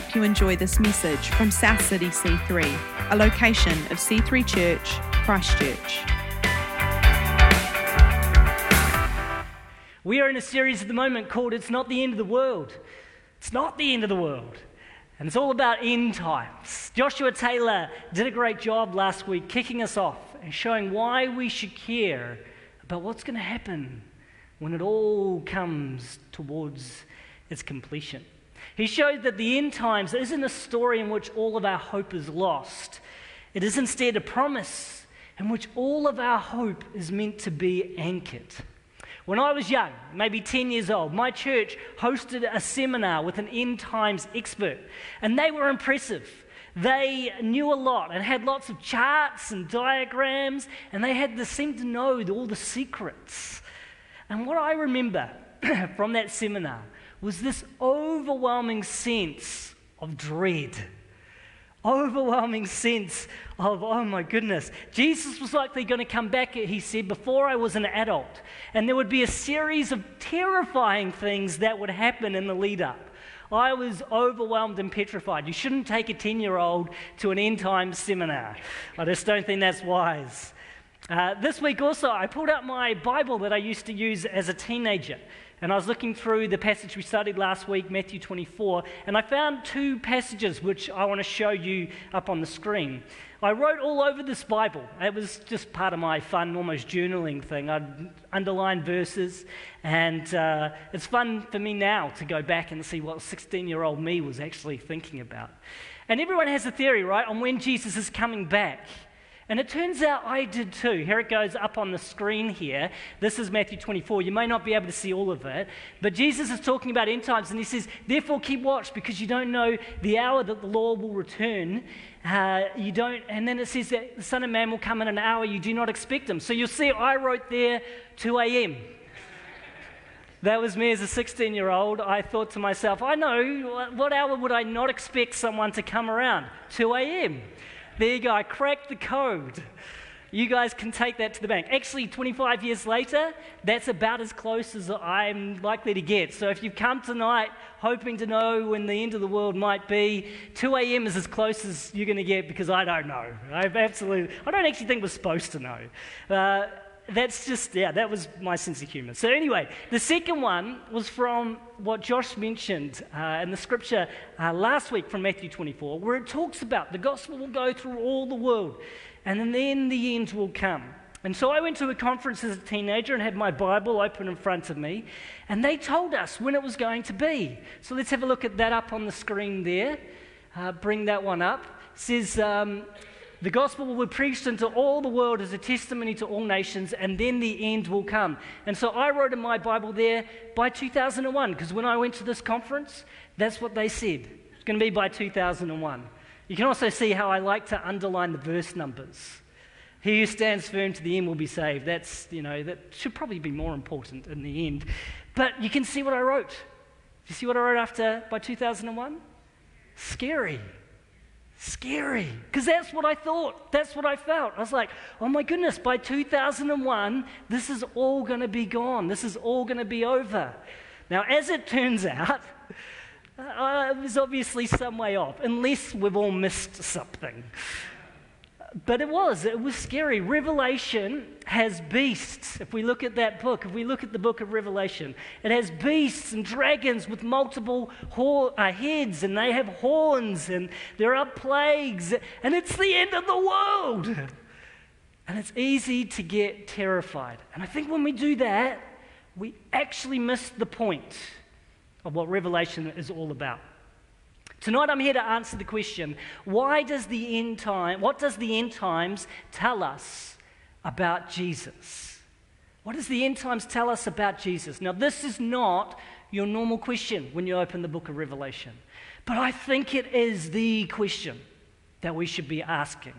hope you enjoy this message from South City C3, a location of C3 Church, Christchurch. We are in a series at the moment called It's Not the End of the World. It's not the end of the world. And it's all about end times. Joshua Taylor did a great job last week kicking us off and showing why we should care about what's going to happen when it all comes towards its completion. He showed that the end times isn't a story in which all of our hope is lost, it is instead a promise in which all of our hope is meant to be anchored. When I was young, maybe 10 years old, my church hosted a seminar with an end times expert, and they were impressive. They knew a lot and had lots of charts and diagrams, and they had the, seemed to know all the secrets. And what I remember from that seminar was this overwhelming sense of dread. Overwhelming sense of, oh my goodness. Jesus was likely going to come back, he said, before I was an adult. And there would be a series of terrifying things that would happen in the lead up. I was overwhelmed and petrified. You shouldn't take a 10 year old to an end time seminar. I just don't think that's wise. Uh, this week also, I pulled out my Bible that I used to use as a teenager. And I was looking through the passage we studied last week, Matthew 24, and I found two passages which I want to show you up on the screen. I wrote all over this Bible. It was just part of my fun, almost journaling thing. I'd underline verses, and uh, it's fun for me now to go back and see what 16 year old me was actually thinking about. And everyone has a theory, right, on when Jesus is coming back. And it turns out I did too. Here it goes up on the screen here. This is Matthew 24. You may not be able to see all of it, but Jesus is talking about end times and he says, Therefore, keep watch because you don't know the hour that the Lord will return. Uh, you don't, and then it says that the Son of Man will come in an hour you do not expect him. So you'll see, I wrote there 2 a.m. That was me as a 16 year old. I thought to myself, I know, what hour would I not expect someone to come around? 2 a.m. There you go, I cracked the code. You guys can take that to the bank. Actually, 25 years later, that's about as close as I'm likely to get. So if you've come tonight hoping to know when the end of the world might be, 2 a.m. is as close as you're going to get because I don't know. I've absolutely, I don't actually think we're supposed to know. Uh, that's just, yeah, that was my sense of humor. So, anyway, the second one was from what Josh mentioned uh, in the scripture uh, last week from Matthew 24, where it talks about the gospel will go through all the world and then the end will come. And so I went to a conference as a teenager and had my Bible open in front of me, and they told us when it was going to be. So let's have a look at that up on the screen there. Uh, bring that one up. It says, um, the gospel will be preached into all the world as a testimony to all nations, and then the end will come. And so I wrote in my Bible there by 2001, because when I went to this conference, that's what they said. It's going to be by 2001. You can also see how I like to underline the verse numbers. He who stands firm to the end will be saved. That's, you know, that should probably be more important in the end. But you can see what I wrote. You see what I wrote after by 2001? Scary. Scary, because that's what I thought. That's what I felt. I was like, oh my goodness, by 2001, this is all going to be gone. This is all going to be over. Now, as it turns out, uh, it was obviously some way off, unless we've all missed something. But it was, it was scary. Revelation has beasts. If we look at that book, if we look at the book of Revelation, it has beasts and dragons with multiple uh, heads, and they have horns, and there are plagues, and it's the end of the world. And it's easy to get terrified. And I think when we do that, we actually miss the point of what Revelation is all about. Tonight I'm here to answer the question, why does the end time, what does the end times tell us about Jesus? What does the end times tell us about Jesus? Now this is not your normal question when you open the book of Revelation, but I think it is the question that we should be asking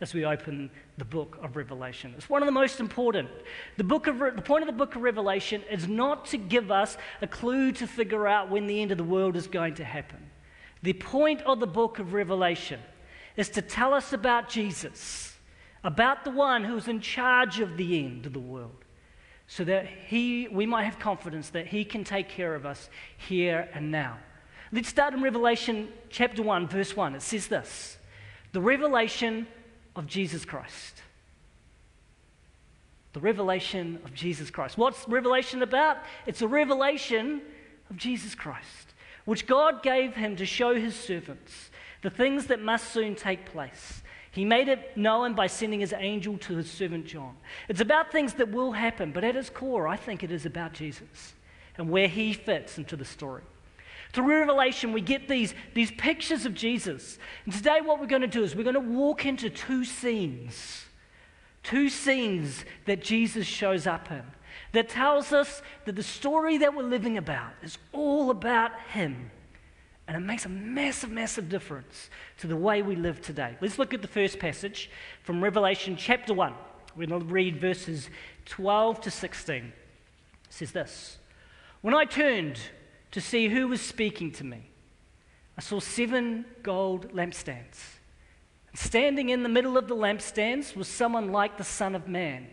as we open the book of Revelation. It's one of the most important. The, book of, the point of the book of Revelation is not to give us a clue to figure out when the end of the world is going to happen. The point of the book of Revelation is to tell us about Jesus, about the one who's in charge of the end of the world, so that he, we might have confidence that he can take care of us here and now. Let's start in Revelation chapter 1, verse 1. It says this The revelation of Jesus Christ. The revelation of Jesus Christ. What's revelation about? It's a revelation of Jesus Christ, which God gave him to show his servants the things that must soon take place. He made it known by sending his angel to his servant John. It's about things that will happen, but at its core, I think it is about Jesus and where he fits into the story. Through Revelation, we get these, these pictures of Jesus. And today, what we're going to do is we're going to walk into two scenes. Two scenes that Jesus shows up in that tells us that the story that we're living about is all about Him. And it makes a massive, massive difference to the way we live today. Let's look at the first passage from Revelation chapter 1. We're going to read verses 12 to 16. It says this When I turned to see who was speaking to me. I saw seven gold lampstands. Standing in the middle of the lampstands was someone like the Son of Man.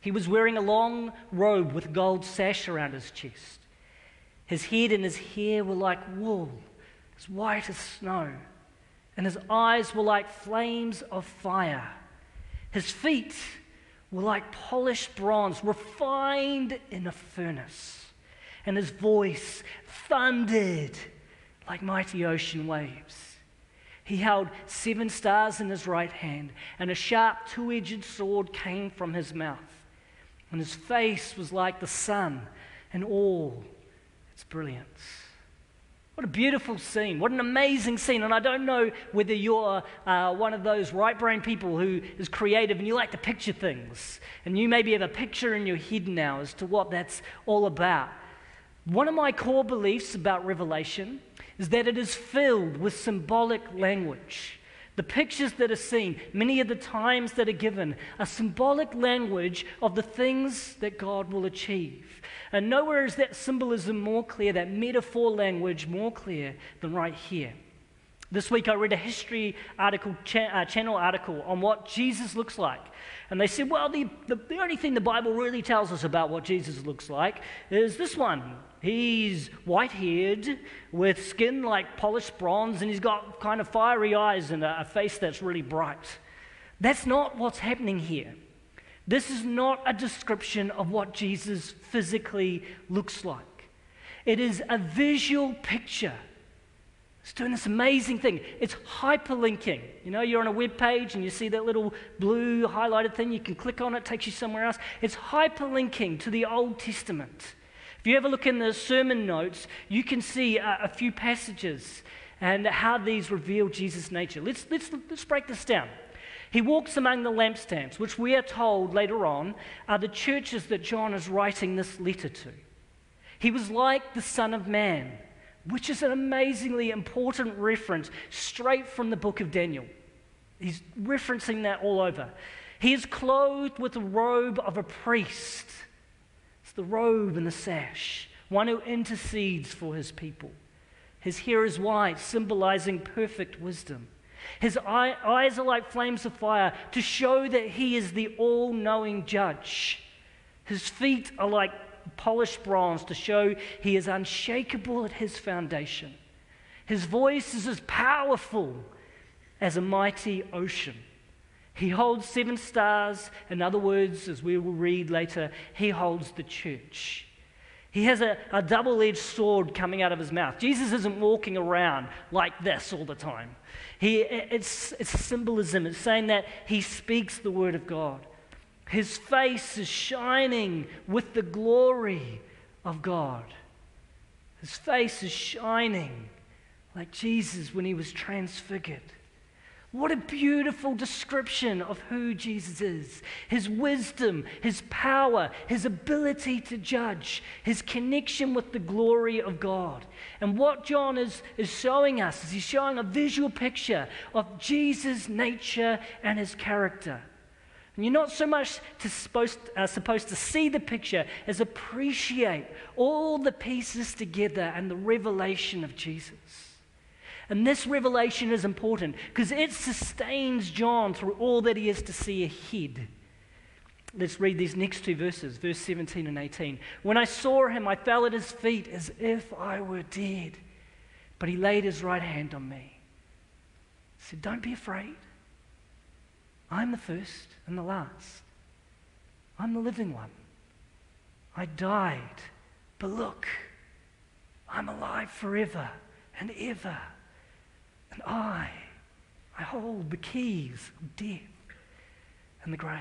He was wearing a long robe with a gold sash around his chest. His head and his hair were like wool, as white as snow, and his eyes were like flames of fire. His feet were like polished bronze, refined in a furnace and his voice thundered like mighty ocean waves. He held seven stars in his right hand, and a sharp two edged sword came from his mouth. And his face was like the sun in all its brilliance. What a beautiful scene. What an amazing scene. And I don't know whether you're uh, one of those right brain people who is creative and you like to picture things. And you maybe have a picture in your head now as to what that's all about. One of my core beliefs about Revelation is that it is filled with symbolic language. The pictures that are seen, many of the times that are given, are symbolic language of the things that God will achieve. And nowhere is that symbolism more clear, that metaphor language more clear than right here. This week I read a history article, cha- uh, channel article on what Jesus looks like. And they said, well, the, the, the only thing the Bible really tells us about what Jesus looks like is this one He's white haired with skin like polished bronze, and he's got kind of fiery eyes and a, face that's really bright. That's not what's happening here. This is not a description of what Jesus physically looks like. It is a visual picture. It's doing this amazing thing. It's hyperlinking. You know, you're on a web page and you see that little blue highlighted thing. You can click on it, it takes you somewhere else. It's hyperlinking to the Old Testament. If you ever look in the sermon notes, you can see a, a few passages and how these reveal Jesus' nature. Let's, let's, let's break this down. He walks among the lampstands, which we are told later on are the churches that John is writing this letter to. He was like the Son of Man, which is an amazingly important reference straight from the book of Daniel. He's referencing that all over. He is clothed with the robe of a priest the robe and the sash, one who intercedes for his people. His hair is white, symbolizing perfect wisdom. His eye, eyes are like flames of fire to show that he is the all knowing judge. His feet are like polished bronze to show he is unshakable at his foundation. His voice is as powerful as a mighty ocean. He holds seven stars. In other words, as we will read later, he holds the church. He has a, a double edged sword coming out of his mouth. Jesus isn't walking around like this all the time. He, it's, it's symbolism, it's saying that he speaks the word of God. His face is shining with the glory of God. His face is shining like Jesus when he was transfigured. What a beautiful description of who Jesus is his wisdom, his power, his ability to judge, his connection with the glory of God. And what John is, is showing us is he's showing a visual picture of Jesus' nature and his character. And you're not so much to supposed, uh, supposed to see the picture as appreciate all the pieces together and the revelation of Jesus. And this revelation is important because it sustains John through all that he is to see ahead. Let's read these next two verses, verse 17 and 18. When I saw him, I fell at his feet as if I were dead. But he laid his right hand on me. He said, Don't be afraid. I'm the first and the last. I'm the living one. I died, but look, I'm alive forever and ever. And I, I hold the keys of death and the grave.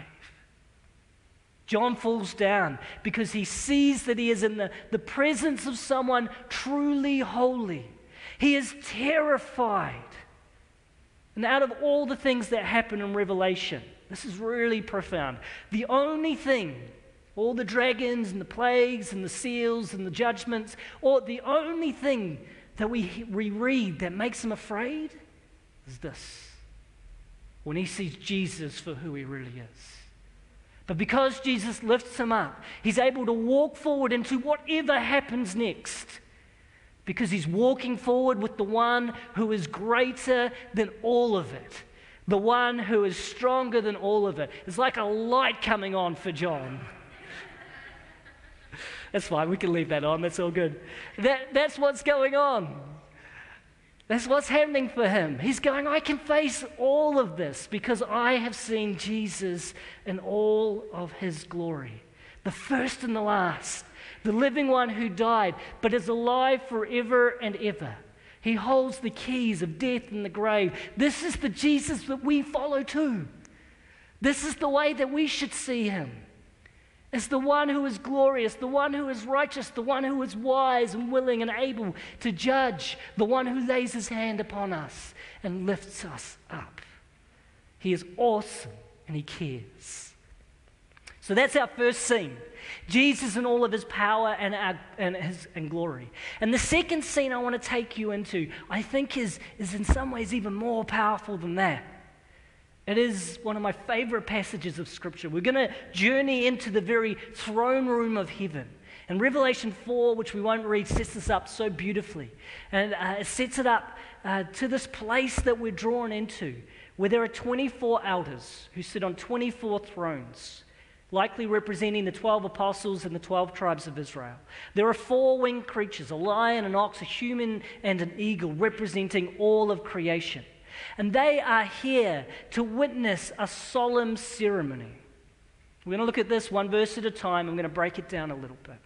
John falls down because he sees that he is in the, the presence of someone truly holy. He is terrified. And out of all the things that happen in Revelation, this is really profound. The only thing, all the dragons and the plagues and the seals and the judgments, or the only thing that we, we read that makes him afraid is this when he sees Jesus for who he really is. But because Jesus lifts him up, he's able to walk forward into whatever happens next. Because he's walking forward with the one who is greater than all of it, the one who is stronger than all of it. It's like a light coming on for John. That's fine, we can leave that on, that's all good. That, that's what's going on. That's what's happening for him. He's going, I can face all of this because I have seen Jesus in all of his glory. The first and the last, the living one who died, but is alive forever and ever. He holds the keys of death and the grave. This is the Jesus that we follow too. This is the way that we should see him as the one who is glorious, the one who is righteous, the one who is wise and willing and able to judge, the one who lays his hand upon us and lifts us up. He is awesome and he cares. So that's our first scene. Jesus in all of his power and, our, and, his, and glory. And the second scene I want to take you into, I think, is, is in some ways even more powerful than that. It is one of my favorite passages of Scripture. We're going to journey into the very throne room of heaven. And Revelation 4, which we won't read, sets this up so beautifully. And uh, it sets it up uh, to this place that we're drawn into, where there are 24 elders who sit on 24 thrones, likely representing the 12 apostles and the 12 tribes of Israel. There are four winged creatures a lion, an ox, a human, and an eagle, representing all of creation. And they are here to witness a solemn ceremony. We're going to look at this one verse at a time. I'm going to break it down a little bit.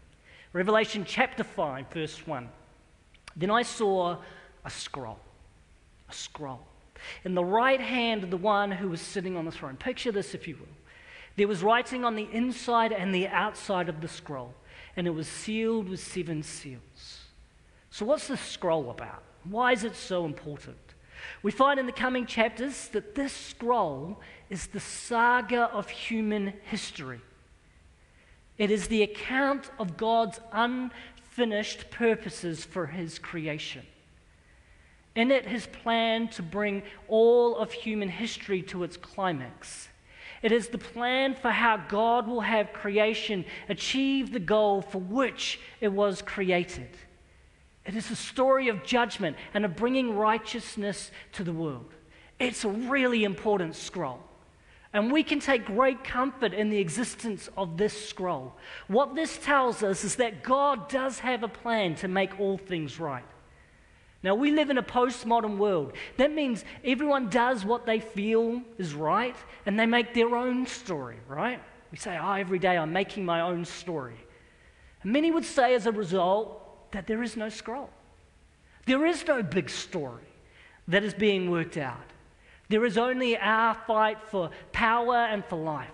Revelation chapter 5, verse 1. Then I saw a scroll. A scroll. In the right hand of the one who was sitting on the throne. Picture this, if you will. There was writing on the inside and the outside of the scroll, and it was sealed with seven seals. So, what's the scroll about? Why is it so important? We find in the coming chapters that this scroll is the saga of human history. It is the account of God's unfinished purposes for his creation. In it, his plan to bring all of human history to its climax. It is the plan for how God will have creation achieve the goal for which it was created. It is a story of judgment and of bringing righteousness to the world. It's a really important scroll. And we can take great comfort in the existence of this scroll. What this tells us is that God does have a plan to make all things right. Now, we live in a postmodern world. That means everyone does what they feel is right and they make their own story, right? We say, oh, every day I'm making my own story. And many would say, as a result, that there is no scroll. There is no big story that is being worked out. There is only our fight for power and for life.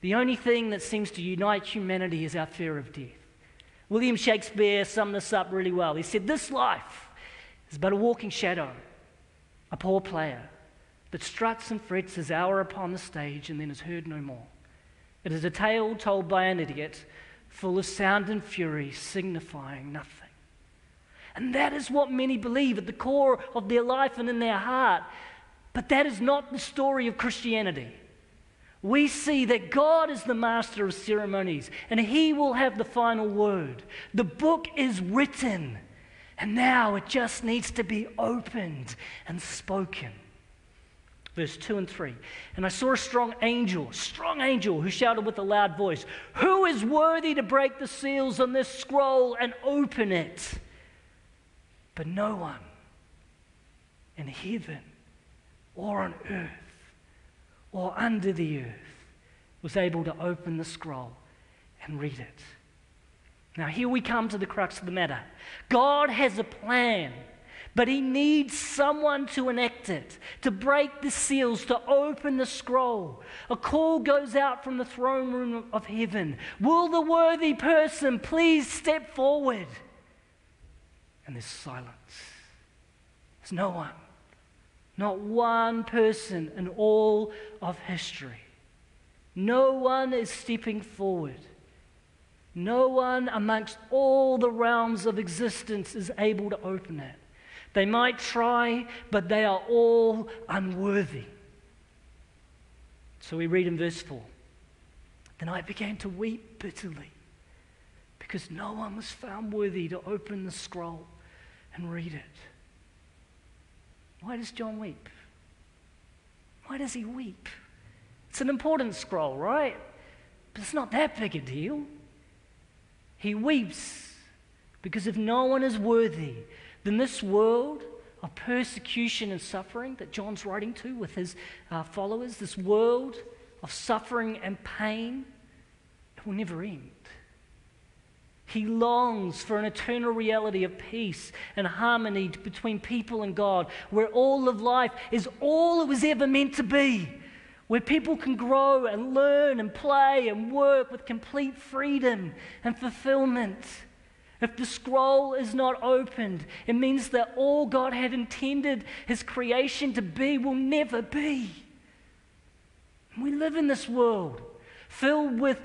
The only thing that seems to unite humanity is our fear of death. William Shakespeare summed this up really well. He said, This life is but a walking shadow, a poor player that struts and frets his hour upon the stage and then is heard no more. It is a tale told by an idiot full of sound and fury, signifying nothing. And that is what many believe at the core of their life and in their heart. But that is not the story of Christianity. We see that God is the master of ceremonies and He will have the final word. The book is written, and now it just needs to be opened and spoken verse 2 and 3. And I saw a strong angel, strong angel, who shouted with a loud voice, Who is worthy to break the seals on this scroll and open it? But no one in heaven or on earth or under the earth was able to open the scroll and read it. Now, here we come to the crux of the matter. God has a plan, but He needs someone to enact it, to break the seals, to open the scroll. A call goes out from the throne room of heaven Will the worthy person please step forward? And there's silence. There's no one, not one person in all of history. No one is stepping forward. No one amongst all the realms of existence is able to open it. They might try, but they are all unworthy. So we read in verse 4 Then I began to weep bitterly because no one was found worthy to open the scroll and read it. Why does John weep? Why does he weep? It's an important scroll, right? But it's not that big a deal. He weeps because if no one is worthy, then this world of persecution and suffering that John's writing to with his uh, followers, this world of suffering and pain, it will never end. He longs for an eternal reality of peace and harmony between people and God, where all of life is all it was ever meant to be, where people can grow and learn and play and work with complete freedom and fulfillment. If the scroll is not opened, it means that all God had intended His creation to be will never be. We live in this world filled with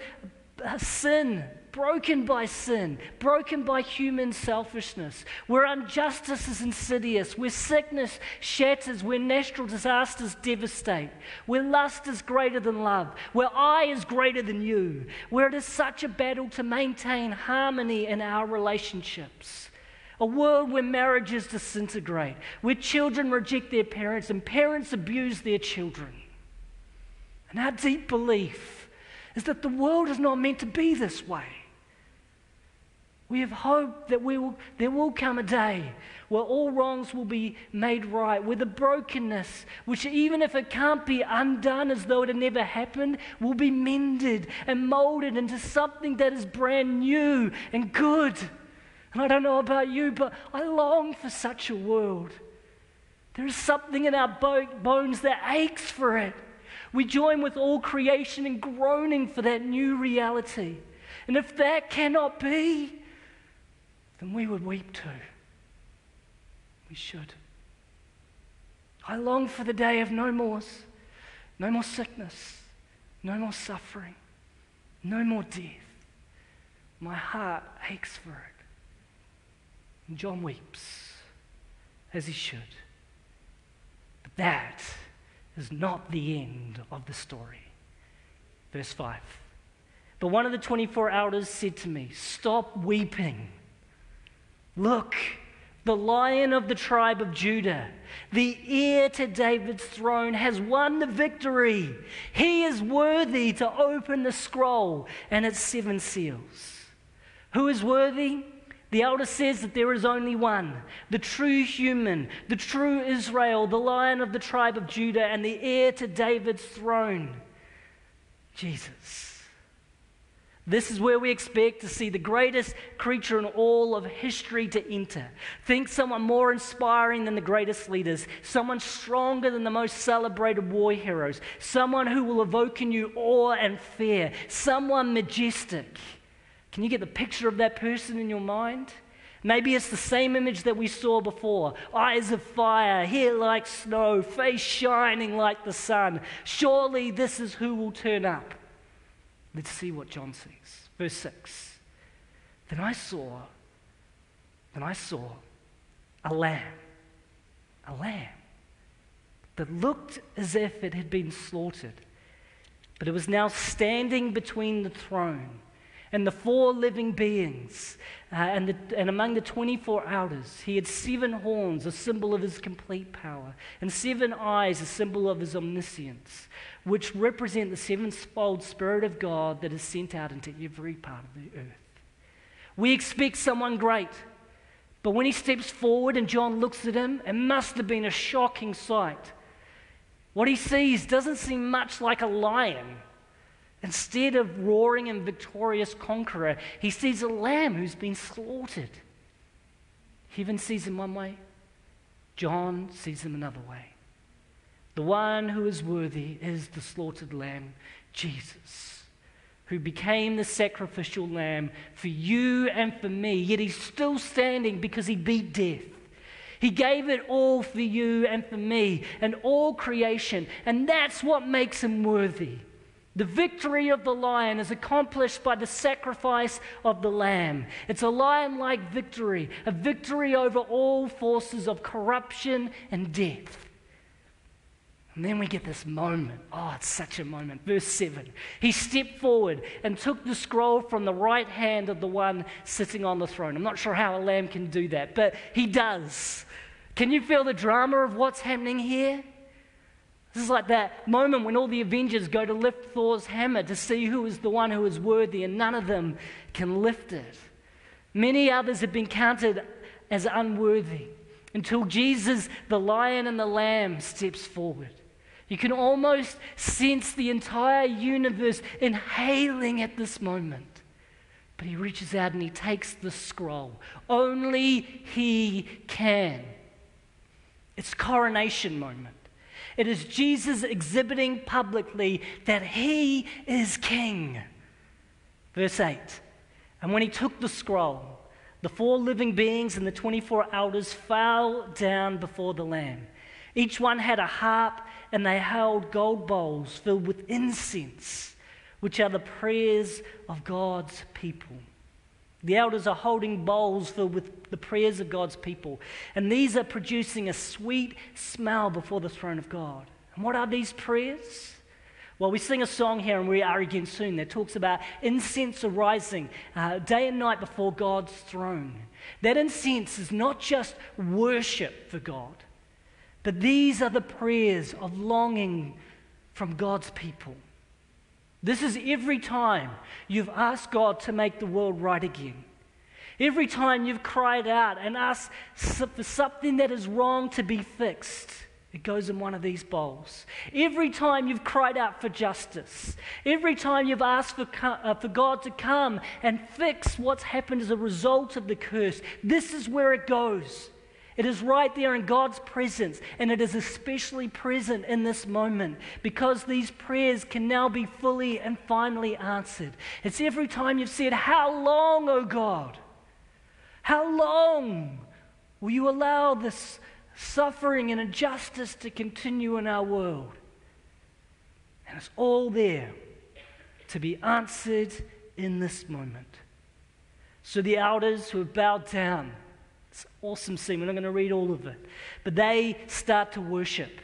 uh, sin broken by sin, broken by human selfishness, where injustice is insidious, where sickness shatters, where natural disasters devastate, where lust is greater than love, where I is greater than you, where it is such a battle to maintain harmony in our relationships. A world where marriages disintegrate, where children reject their parents and parents abuse their children. And our deep belief is that the world is not meant to be this way. We have hope that we will, there will come a day where all wrongs will be made right, where the brokenness, which even if it can't be undone as though it had never happened, will be mended and molded into something that is brand new and good. And I don't know about you, but I long for such a world. There is something in our bones that aches for it. We join with all creation in groaning for that new reality. And if that cannot be, then we would weep too. We should. I long for the day of no more, no more sickness, no more suffering, no more death. My heart aches for it. And John weeps, as he should. But that is not the end of the story. Verse 5. But one of the 24 elders said to me, Stop weeping. Look, the lion of the tribe of Judah, the heir to David's throne, has won the victory. He is worthy to open the scroll and its seven seals. Who is worthy? The elder says that there is only one, the true human, the true Israel, the lion of the tribe of Judah, and the heir to David's throne, Jesus. This is where we expect to see the greatest creature in all of history to enter. Think someone more inspiring than the greatest leaders, someone stronger than the most celebrated war heroes, someone who will evoke in you awe and fear, someone majestic. Can you get the picture of that person in your mind? Maybe it's the same image that we saw before eyes of fire, hair like snow, face shining like the sun. Surely this is who will turn up. Let's see what John says. Verse 6. Then I saw, then I saw a lamb, a lamb that looked as if it had been slaughtered, but it was now standing between the throne and the four living beings, uh, and, the, and among the 24 elders, he had seven horns, a symbol of his complete power, and seven eyes, a symbol of his omniscience, which represent the sevenfold Spirit of God that is sent out into every part of the earth. We expect someone great, But when he steps forward and John looks at him, it must have been a shocking sight. What he sees doesn't seem much like a lion. Instead of roaring and victorious conqueror, he sees a lamb who's been slaughtered. He even sees him one way, John sees him another way. The one who is worthy is the slaughtered lamb, Jesus, who became the sacrificial lamb for you and for me. Yet he's still standing because he beat death. He gave it all for you and for me and all creation. And that's what makes him worthy. The victory of the lion is accomplished by the sacrifice of the lamb. It's a lion like victory, a victory over all forces of corruption and death. And then we get this moment. Oh, it's such a moment. Verse 7. He stepped forward and took the scroll from the right hand of the one sitting on the throne. I'm not sure how a lamb can do that, but he does. Can you feel the drama of what's happening here? This is like that moment when all the Avengers go to lift Thor's hammer to see who is the one who is worthy, and none of them can lift it. Many others have been counted as unworthy until Jesus, the lion and the lamb, steps forward. You can almost sense the entire universe inhaling at this moment. But he reaches out and he takes the scroll. Only he can. It's coronation moment. It is Jesus exhibiting publicly that he is king. Verse 8. And when he took the scroll, the four living beings and the 24 elders fell down before the Lamb. Each one had a harp and they held gold bowls filled with incense, which are the prayers of God's people. The elders are holding bowls filled with the prayers of God's people, and these are producing a sweet smell before the throne of God. And what are these prayers? Well, we sing a song here, and we are again soon, that talks about incense arising uh, day and night before God's throne. That incense is not just worship for God, but these are the prayers of longing from God's people. This is every time you've asked God to make the world right again. Every time you've cried out and asked for something that is wrong to be fixed, it goes in one of these bowls. Every time you've cried out for justice, every time you've asked for, uh, for God to come and fix what's happened as a result of the curse, this is where it goes. It is right there in God's presence, and it is especially present in this moment because these prayers can now be fully and finally answered. It's every time you've said, How long, O God? How long will you allow this suffering and injustice to continue in our world? And it's all there to be answered in this moment. So the elders who have bowed down, it's awesome scene. We're not going to read all of it. But they start to worship.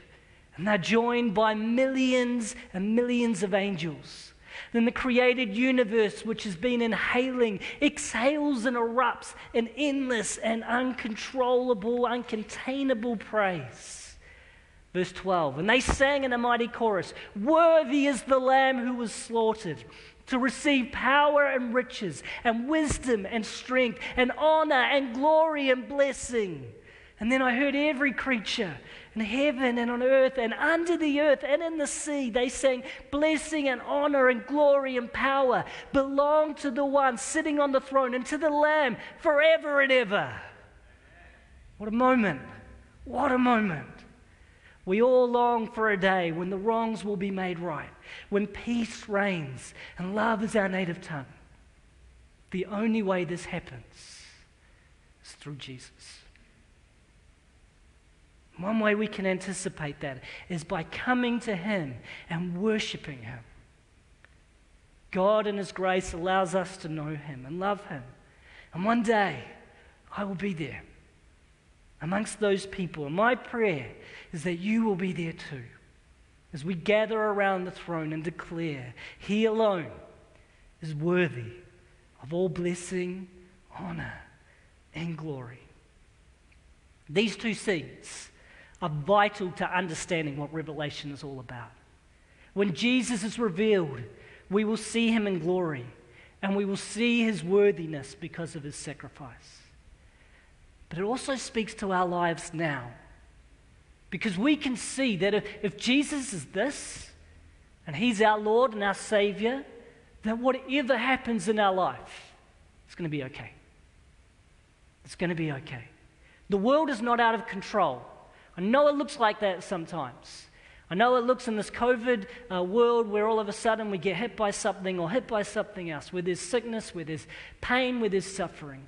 And they're joined by millions and millions of angels. Then the created universe, which has been inhaling, exhales and erupts in endless and uncontrollable, uncontainable praise. Verse 12, and they sang in a mighty chorus Worthy is the Lamb who was slaughtered to receive power and riches and wisdom and strength and honor and glory and blessing. And then I heard every creature in heaven and on earth and under the earth and in the sea, they sang, Blessing and honor and glory and power belong to the one sitting on the throne and to the Lamb forever and ever. What a moment! What a moment! We all long for a day when the wrongs will be made right, when peace reigns and love is our native tongue. The only way this happens is through Jesus. One way we can anticipate that is by coming to Him and worshiping Him. God, in His grace, allows us to know Him and love Him. And one day, I will be there amongst those people. And my prayer is that you will be there too as we gather around the throne and declare, He alone is worthy of all blessing, honor, and glory. These two scenes are vital to understanding what Revelation is all about. When Jesus is revealed, we will see him in glory and we will see his worthiness because of his sacrifice. but it also speaks to our lives now. Because we can see that if, if Jesus is this, and He's our Lord and our Savior, that whatever happens in our life, it's going to be okay. It's going to be okay. The world is not out of control. I know it looks like that sometimes. I know it looks in this COVID uh, world where all of a sudden we get hit by something or hit by something else, where there's sickness, where there's pain, where there's suffering.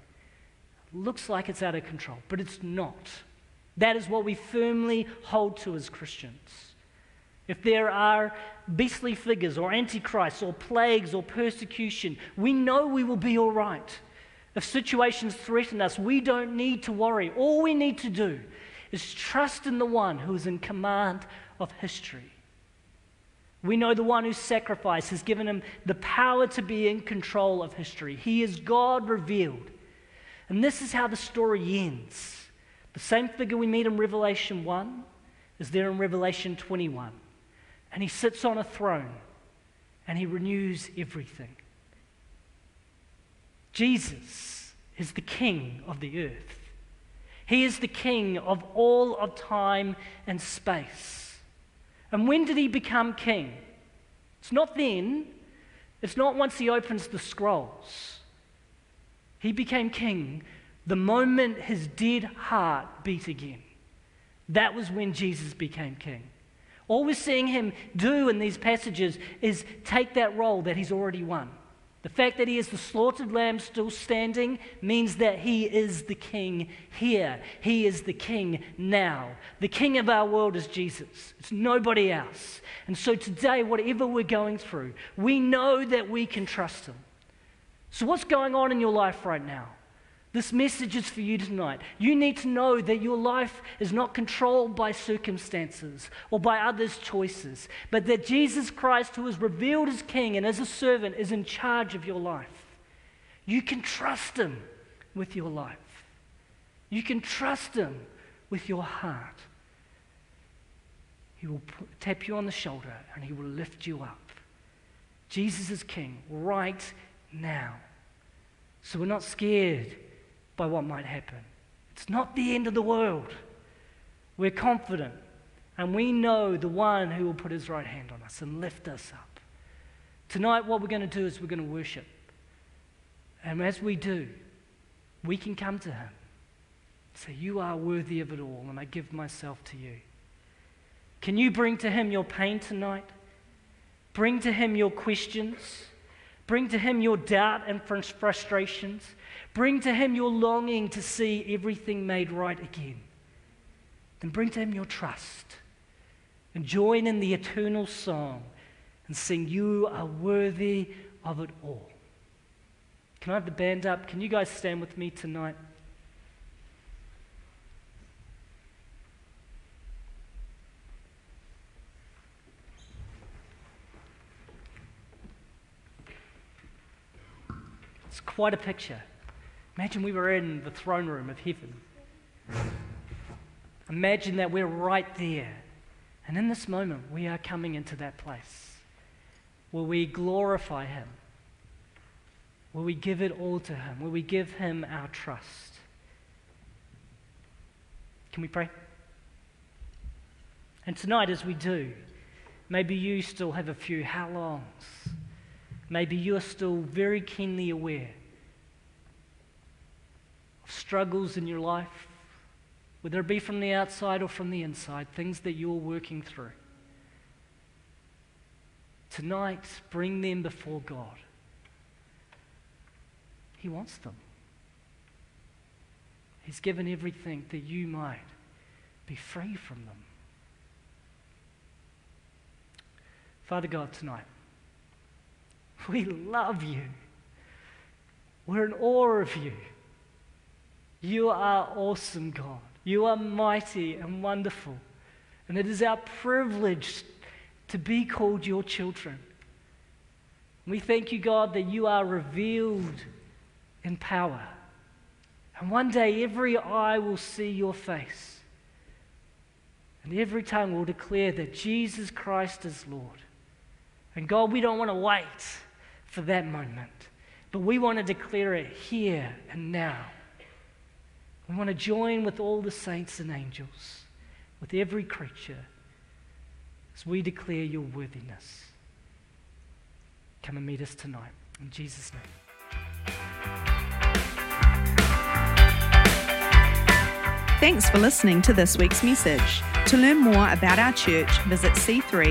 It looks like it's out of control, but it's not. That is what we firmly hold to as Christians. If there are beastly figures or antichrists or plagues or persecution, we know we will be all right. If situations threaten us, we don't need to worry. All we need to do is trust in the one who is in command of history. We know the one who sacrificed has given him the power to be in control of history. He is God revealed. And this is how the story ends. The same figure we meet in Revelation 1 is there in Revelation 21. And he sits on a throne and he renews everything. Jesus is the king of the earth. He is the king of all of time and space. And when did he become king? It's not then, it's not once he opens the scrolls. He became king the moment his dead heart beat again. That was when Jesus became king. All we're seeing him do in these passages is take that role that he's already won. The fact that he is the slaughtered lamb still standing means that he is the king here. He is the king now. The king of our world is Jesus, it's nobody else. And so today, whatever we're going through, we know that we can trust him. So, what's going on in your life right now? This message is for you tonight. You need to know that your life is not controlled by circumstances or by others' choices, but that Jesus Christ, who is revealed as King and as a servant, is in charge of your life. You can trust Him with your life, you can trust Him with your heart. He will tap you on the shoulder and He will lift you up. Jesus is King right now. So we're not scared by what might happen. It's not the end of the world. We're confident and we know the one who will put his right hand on us and lift us up. Tonight, what we're going to do is we're going to worship. And as we do, we can come to him. Say, You are worthy of it all, and I give myself to you. Can you bring to him your pain tonight? Bring to him your questions. Bring to him your doubt and frustrations. Bring to Him your longing to see everything made right again. Then bring to Him your trust and join in the eternal song and sing, You are worthy of it all. Can I have the band up? Can you guys stand with me tonight? It's quite a picture. Imagine we were in the throne room of heaven. Imagine that we're right there. And in this moment, we are coming into that place where we glorify Him, where we give it all to Him, where we give Him our trust. Can we pray? And tonight, as we do, maybe you still have a few how longs. Maybe you are still very keenly aware struggles in your life, whether it be from the outside or from the inside, things that you're working through. Tonight, bring them before God. He wants them. He's given everything that you might be free from them. Father God, tonight, we love you. We're in awe of you. You are awesome, God. You are mighty and wonderful. And it is our privilege to be called your children. We thank you, God, that you are revealed in power. And one day every eye will see your face. And every tongue will declare that Jesus Christ is Lord. And God, we don't want to wait for that moment, but we want to declare it here and now. We want to join with all the saints and angels, with every creature, as we declare your worthiness. Come and meet us tonight. In Jesus' name. Thanks for listening to this week's message. To learn more about our church, visit c3chch.org.